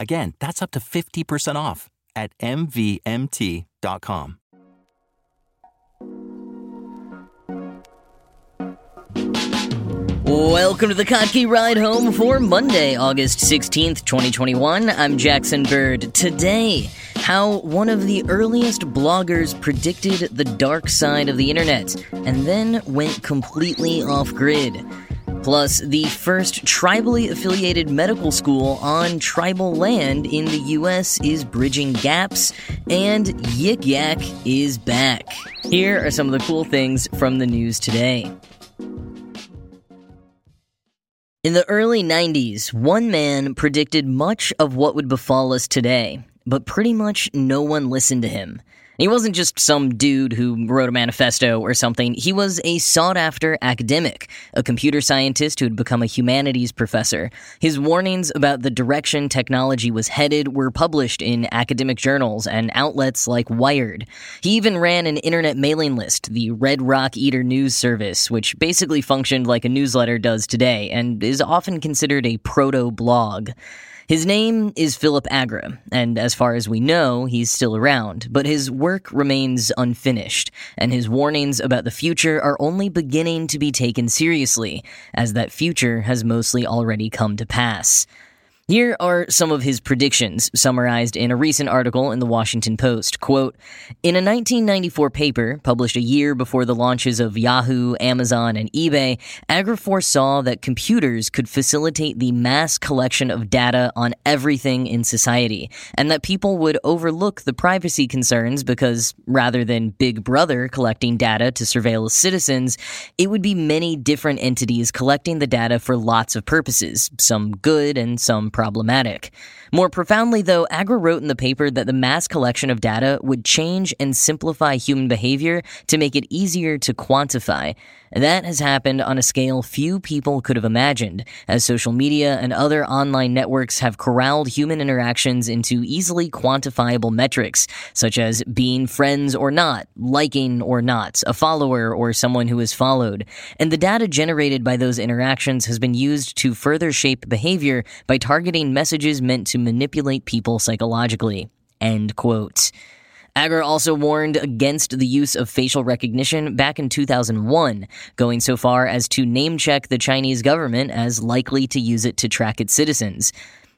Again, that's up to 50% off at MVMT.com. Welcome to the Kottke Ride Home for Monday, August 16th, 2021. I'm Jackson Bird. Today, how one of the earliest bloggers predicted the dark side of the internet and then went completely off grid. Plus, the first tribally affiliated medical school on tribal land in the US is bridging gaps, and Yik Yak is back. Here are some of the cool things from the news today. In the early 90s, one man predicted much of what would befall us today, but pretty much no one listened to him. He wasn't just some dude who wrote a manifesto or something. He was a sought after academic, a computer scientist who had become a humanities professor. His warnings about the direction technology was headed were published in academic journals and outlets like Wired. He even ran an internet mailing list, the Red Rock Eater News Service, which basically functioned like a newsletter does today and is often considered a proto blog. His name is Philip Agre, and as far as we know, he's still around, but his work remains unfinished, and his warnings about the future are only beginning to be taken seriously, as that future has mostly already come to pass. Here are some of his predictions, summarized in a recent article in the Washington Post. Quote, in a 1994 paper published a year before the launches of Yahoo, Amazon, and eBay, Agre saw that computers could facilitate the mass collection of data on everything in society, and that people would overlook the privacy concerns because rather than Big Brother collecting data to surveil citizens, it would be many different entities collecting the data for lots of purposes, some good and some problematic. More profoundly, though, Agre wrote in the paper that the mass collection of data would change and simplify human behavior to make it easier to quantify. That has happened on a scale few people could have imagined, as social media and other online networks have corralled human interactions into easily quantifiable metrics, such as being friends or not, liking or not, a follower or someone who is followed. And the data generated by those interactions has been used to further shape behavior by targeting messages meant to manipulate people psychologically. End quote. Agre also warned against the use of facial recognition back in 2001, going so far as to name check the Chinese government as likely to use it to track its citizens.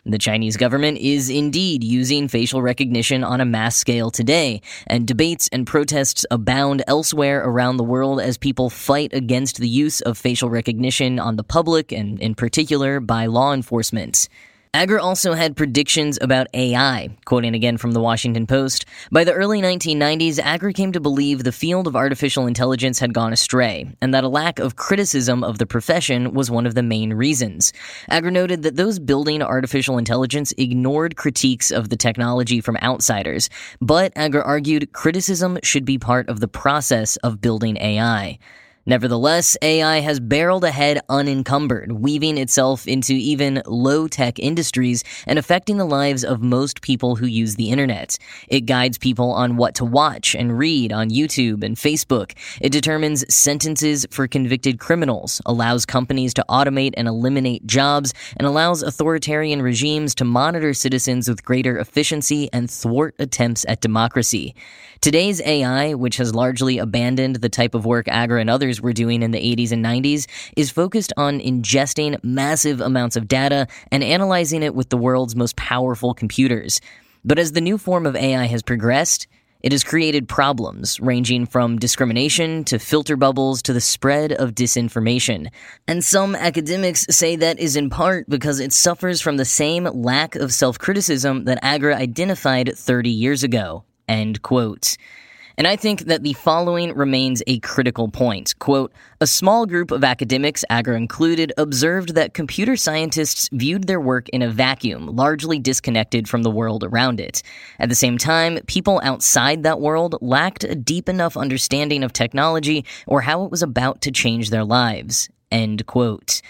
The Chinese government is indeed using facial recognition on a mass scale today, and debates and protests abound elsewhere around the world as people fight against the use of facial recognition on the public and, in particular, by law enforcement. Agre also had predictions about AI, quoting again from the Washington Post. By the early 1990s, Agre came to believe the field of artificial intelligence had gone astray, and that a lack of criticism of the profession was one of the main reasons. Agre noted that those building artificial intelligence ignored critiques of the technology from outsiders, but Agre argued criticism should be part of the process of building AI. Nevertheless, AI has barreled ahead unencumbered, weaving itself into even low tech industries and affecting the lives of most people who use the internet. It guides people on what to watch and read on YouTube and Facebook. It determines sentences for convicted criminals, allows companies to automate and eliminate jobs, and allows authoritarian regimes to monitor citizens with greater efficiency and thwart attempts at democracy. Today's AI, which has largely abandoned the type of work Agre and others were doing in the 80s and 90s, is focused on ingesting massive amounts of data and analyzing it with the world's most powerful computers. But as the new form of AI has progressed, It has created problems ranging from discrimination to filter bubbles to the spread of disinformation. And some academics say that is in part because it suffers from the same lack of self criticism that Agre identified 30 years ago. End quote. And I think that the following remains a critical point. Quote, a small group of academics, Agre included, observed that computer scientists viewed their work in a vacuum, largely disconnected from the world around it. At the same time, people outside that world lacked a deep enough understanding of technology or how it was about to change their lives. End quote.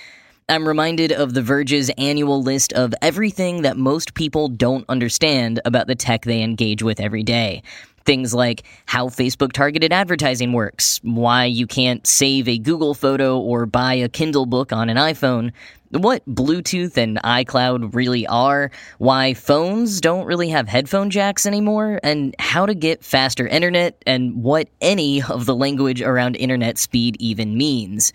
I'm reminded of The Verge's annual list of everything that most people don't understand about the tech they engage with every day. Things like how Facebook targeted advertising works, why you can't save a Google photo or buy a Kindle book on an iPhone, what Bluetooth and iCloud really are, why phones don't really have headphone jacks anymore, and how to get faster internet, and what any of the language around internet speed even means.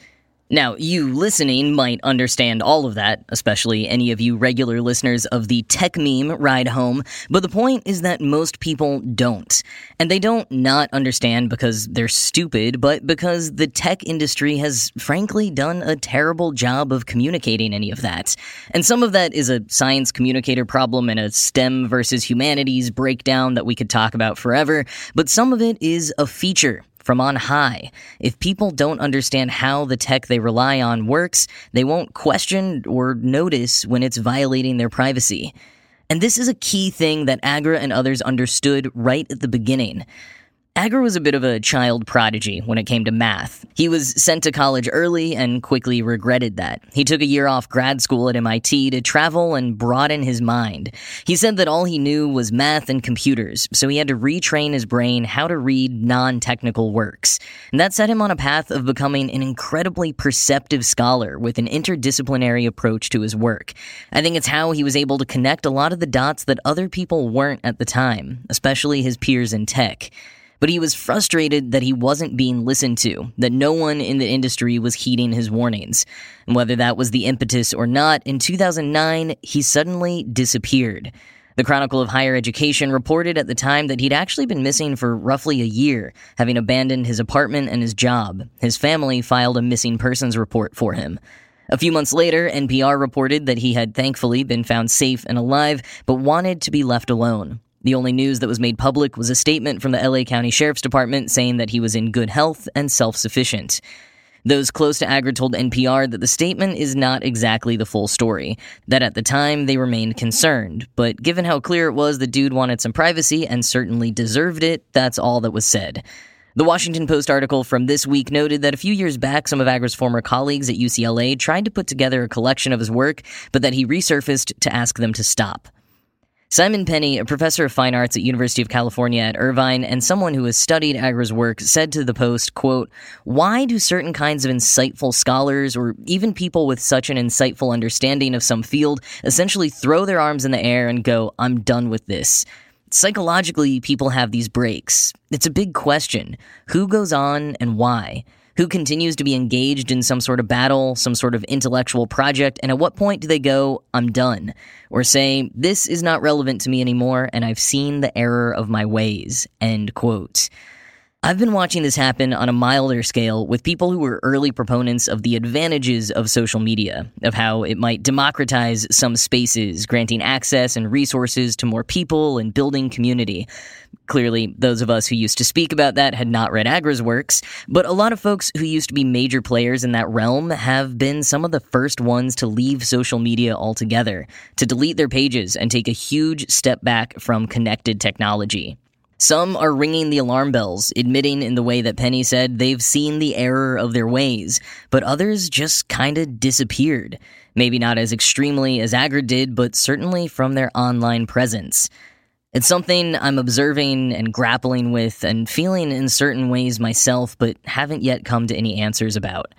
Now, you listening might understand all of that, especially any of you regular listeners of the Techmeme Ride Home, but the point is that most people don't. And they don't not understand because they're stupid, but because the tech industry has frankly done a terrible job of communicating any of that. And some of that is a science communicator problem and a STEM versus humanities breakdown that we could talk about forever, but some of it is a feature from on high. If people don't understand how the tech they rely on works, they won't question or notice when it's violating their privacy. And this is a key thing that Agre and others understood right at the beginning. Agre was a bit of a child prodigy when it came to math. He was sent to college early and quickly regretted that. He took a year off grad school at MIT to travel and broaden his mind. He said that all he knew was math and computers, so he had to retrain his brain how to read non technical works. And that set him on a path of becoming an incredibly perceptive scholar with an interdisciplinary approach to his work. I think it's how he was able to connect a lot of the dots that other people weren't at the time, especially his peers in tech but he was frustrated that he wasn't being listened to, that no one in the industry was heeding his warnings. And whether that was the impetus or not, in 2009, he suddenly disappeared. The Chronicle of Higher Education reported at the time that he'd actually been missing for roughly a year, having abandoned his apartment and his job. His family filed a missing persons report for him. A few months later, NPR reported that he had thankfully been found safe and alive, but wanted to be left alone. The only news that was made public was a statement from the LA County Sheriff's Department saying that he was in good health and self sufficient. Those close to Agre told NPR that the statement is not exactly the full story, that at the time they remained concerned, but given how clear it was the dude wanted some privacy and certainly deserved it, that's all that was said. The Washington Post article from this week noted that a few years back, some of Agre's former colleagues at UCLA tried to put together a collection of his work, but that he resurfaced to ask them to stop. Simon Penny, a professor of fine arts at University of California at Irvine and someone who has studied Agre's work, said to the Post, quote, "Why do certain kinds of insightful scholars or even people with such an insightful understanding of some field essentially throw their arms in the air and go, I'm done with this?" Psychologically, people have these breaks. It's a big question. Who goes on and why? Who continues to be engaged in some sort of battle, some sort of intellectual project, and at what point do they go, I'm done? Or say, this is not relevant to me anymore, and I've seen the error of my ways, end quote. I've been watching this happen on a milder scale with people who were early proponents of the advantages of social media, of how it might democratize some spaces, granting access and resources to more people and building community. Clearly, those of us who used to speak about that had not read Agre's works, but a lot of folks who used to be major players in that realm have been some of the first ones to leave social media altogether, to delete their pages and take a huge step back from connected technology. Some are ringing the alarm bells, admitting in the way that Penny said they've seen the error of their ways, but others just kinda disappeared. Maybe not as extremely as Agre did, but certainly from their online presence. It's something I'm observing and grappling with and feeling in certain ways myself, but haven't yet come to any answers about.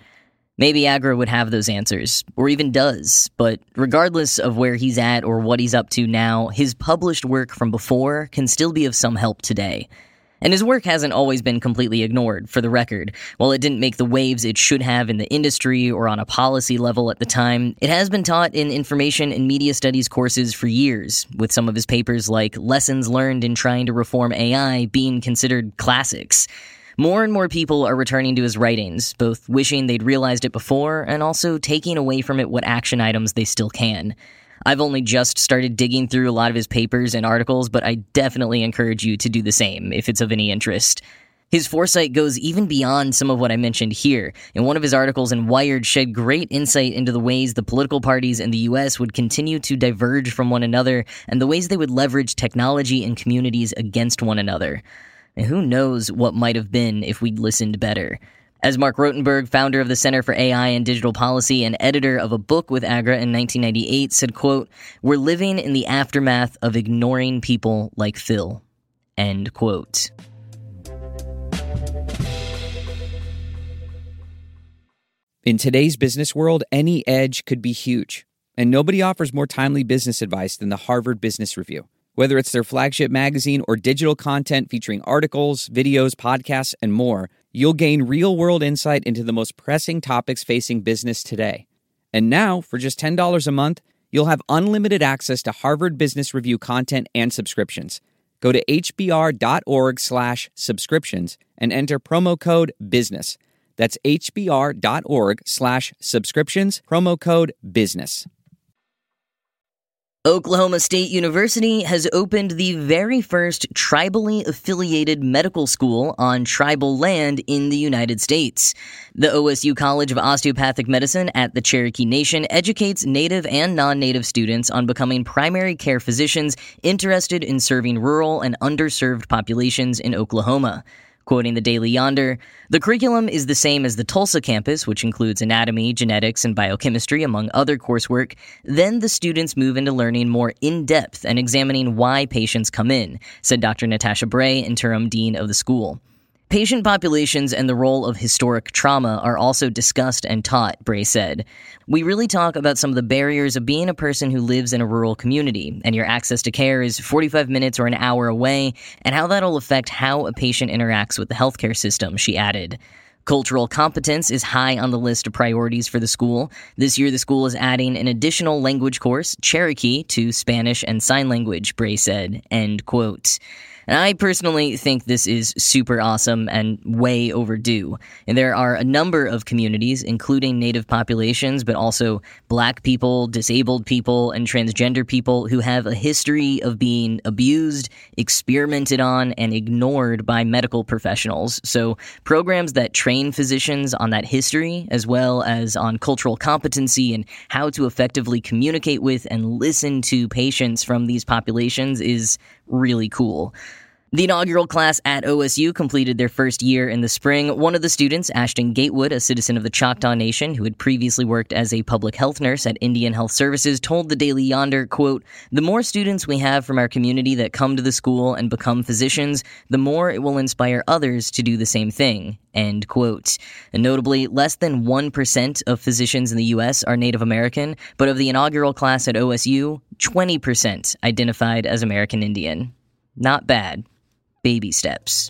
Maybe Agre would have those answers, or even does, but regardless of where he's at or what he's up to now, his published work from before can still be of some help today. And his work hasn't always been completely ignored, for the record. While it didn't make the waves it should have in the industry or on a policy level at the time, it has been taught in information and media studies courses for years, with some of his papers like Lessons Learned in Trying to Reform AI being considered classics. More and more people are returning to his writings, both wishing they'd realized it before and also taking away from it what action items they still can. I've only just started digging through a lot of his papers and articles, but I definitely encourage you to do the same if it's of any interest. His foresight goes even beyond some of what I mentioned here. In one of his articles in Wired shed great insight into the ways the political parties in the US would continue to diverge from one another and the ways they would leverage technology and communities against one another. And who knows what might have been if we'd listened better. As Marc Rotenberg, founder of the Center for AI and Digital Policy and editor of a book with Agre in 1998, said, quote, We're living in the aftermath of ignoring people like Phil. End quote. In today's business world, any edge could be huge. And nobody offers more timely business advice than the Harvard Business Review. Whether it's their flagship magazine or digital content featuring articles, videos, podcasts, and more, you'll gain real world insight into the most pressing topics facing business today. And now, for just $10 a month, you'll have unlimited access to Harvard Business Review content and subscriptions. Go to hbr.org slash subscriptions and enter promo code BUSINESS. That's hbr.org slash subscriptions, promo code BUSINESS. Oklahoma State University has opened the very first tribally affiliated medical school on tribal land in the United States. The OSU College of Osteopathic Medicine at the Cherokee Nation educates Native and non Native students on becoming primary care physicians interested in serving rural and underserved populations in Oklahoma. Quoting the Daily Yonder, the curriculum is the same as the Tulsa campus, which includes anatomy, genetics, and biochemistry, among other coursework. Then the students move into learning more in depth and examining why patients come in, said Dr. Natasha Bray, interim dean of the school. Patient populations and the role of historic trauma are also discussed and taught, Bray said. We really talk about some of the barriers of being a person who lives in a rural community, and your access to care is 45 minutes or an hour away, and how that'll affect how a patient interacts with the healthcare system, she added. Cultural competence is high on the list of priorities for the school. This year, the school is adding an additional language course, Cherokee, to Spanish and Sign Language, Bray said. End quote. And I personally think this is super awesome and way overdue. And there are a number of communities, including native populations, but also black people, disabled people, and transgender people who have a history of being abused, experimented on, and ignored by medical professionals. So programs that train physicians on that history, as well as on cultural competency and how to effectively communicate with and listen to patients from these populations is really cool. The inaugural class at OSU completed their first year in the spring. One of the students, Ashton Gatewood, a citizen of the Choctaw Nation who had previously worked as a public health nurse at Indian Health Services, told the Daily Yonder, quote, The more students we have from our community that come to the school and become physicians, the more it will inspire others to do the same thing. End quote. And notably, less than 1% of physicians in the U.S. are Native American, but of the inaugural class at OSU, 20% identified as American Indian. Not bad baby steps.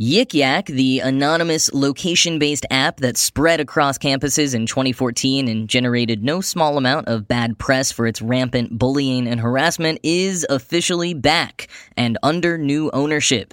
Yik Yak, the anonymous location based app that spread across campuses in 2014 and generated no small amount of bad press for its rampant bullying and harassment, is officially back and under new ownership.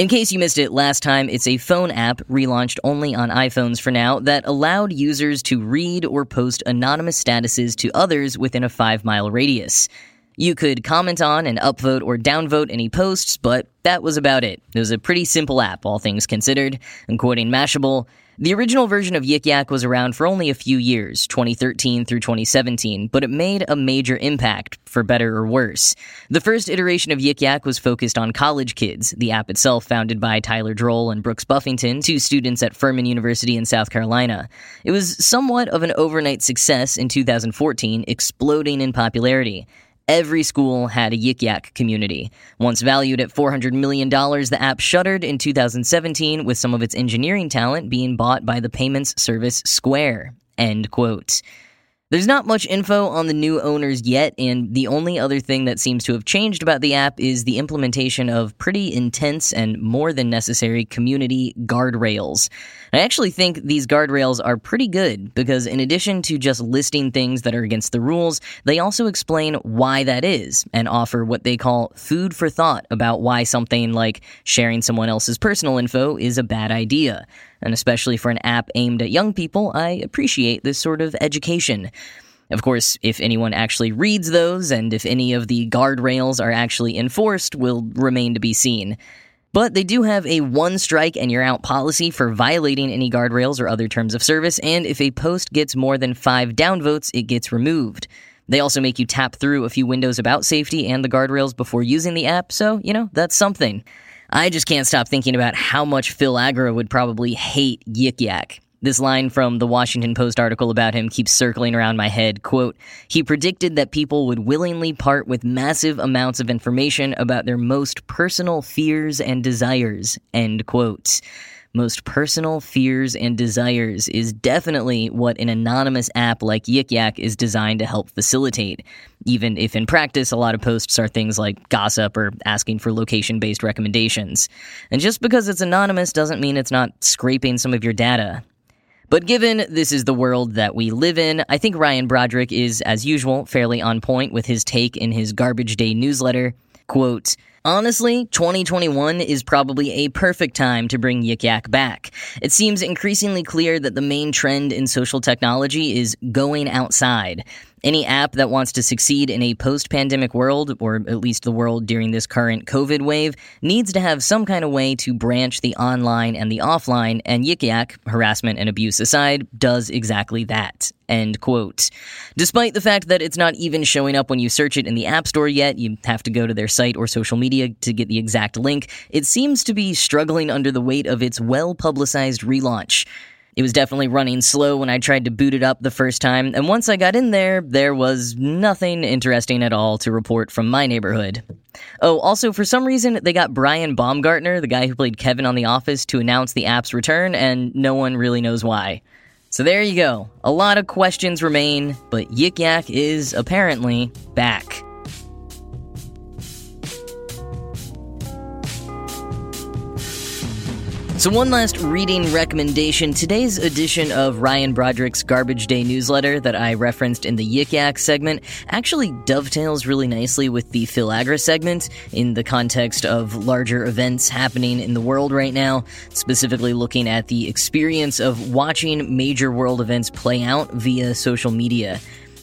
In case you missed it last time, it's a phone app relaunched only on iPhones for now that allowed users to read or post anonymous statuses to others within a five mile radius. You could comment on and upvote or downvote any posts, but that was about it. It was a pretty simple app, all things considered. And quoting Mashable, the original version of Yik Yak was around for only a few years, 2013 through 2017, but it made a major impact, for better or worse. The first iteration of Yik Yak was focused on college kids, the app itself founded by Tyler Droll and Brooks Buffington, two students at Furman University in South Carolina. It was somewhat of an overnight success in 2014, exploding in popularity. Every school had a Yik Yak community. Once valued at $400 million, the app shuttered in 2017 with some of its engineering talent being bought by the payments service Square. End quote. There's not much info on the new owners yet, and the only other thing that seems to have changed about the app is the implementation of pretty intense and more than necessary community guardrails. I actually think these guardrails are pretty good because, in addition to just listing things that are against the rules, they also explain why that is and offer what they call food for thought about why something like sharing someone else's personal info is a bad idea and especially for an app aimed at young people, I appreciate this sort of education. Of course, if anyone actually reads those and if any of the guardrails are actually enforced will remain to be seen. But they do have a one strike and you're out policy for violating any guardrails or other terms of service, and if a post gets more than five downvotes, it gets removed. They also make you tap through a few windows about safety and the guardrails before using the app, so, you know, that's something. I just can't stop thinking about how much Phil Agre would probably hate Yik Yak. This line from the Washington Post article about him keeps circling around my head. Quote, he predicted that people would willingly part with massive amounts of information about their most personal fears and desires. End quote most personal fears and desires is definitely what an anonymous app like Yik Yak is designed to help facilitate, even if in practice a lot of posts are things like gossip or asking for location based recommendations. And just because it's anonymous doesn't mean it's not scraping some of your data. But given this is the world that we live in, I think Ryan Broderick is, as usual, fairly on point with his take in his Garbage Day newsletter. Quote, Honestly, 2021 is probably a perfect time to bring Yik Yak back. It seems increasingly clear that the main trend in social technology is going outside. Any app that wants to succeed in a post pandemic world, or at least the world during this current COVID wave, needs to have some kind of way to branch the online and the offline, and Yik Yak, harassment and abuse aside, does exactly that. End quote. Despite the fact that it's not even showing up when you search it in the App Store yet, you have to go to their site or social media to get the exact link, it seems to be struggling under the weight of its well publicized relaunch. It was definitely running slow when I tried to boot it up the first time, and once I got in there, there was nothing interesting at all to report from my neighborhood. Oh, also, for some reason, they got Brian Baumgartner, the guy who played Kevin on The Office, to announce the app's return, and no one really knows why. So there you go. A lot of questions remain, but Yik Yak is apparently back. So, one last reading recommendation. Today's edition of Ryan Broderick's Garbage Day newsletter that I referenced in the Yik Yak segment actually dovetails really nicely with the Phil Agre segment in the context of larger events happening in the world right now, specifically looking at the experience of watching major world events play out via social media.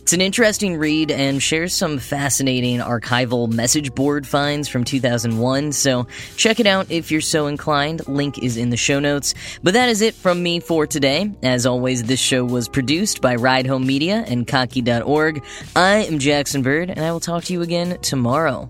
It's an interesting read and shares some fascinating archival message board finds from 2001, so check it out if you're so inclined. Link is in the show notes. But that is it from me for today. As always, this show was produced by Ride Home Media and Kottke.org. I am Jackson Bird, and I will talk to you again tomorrow.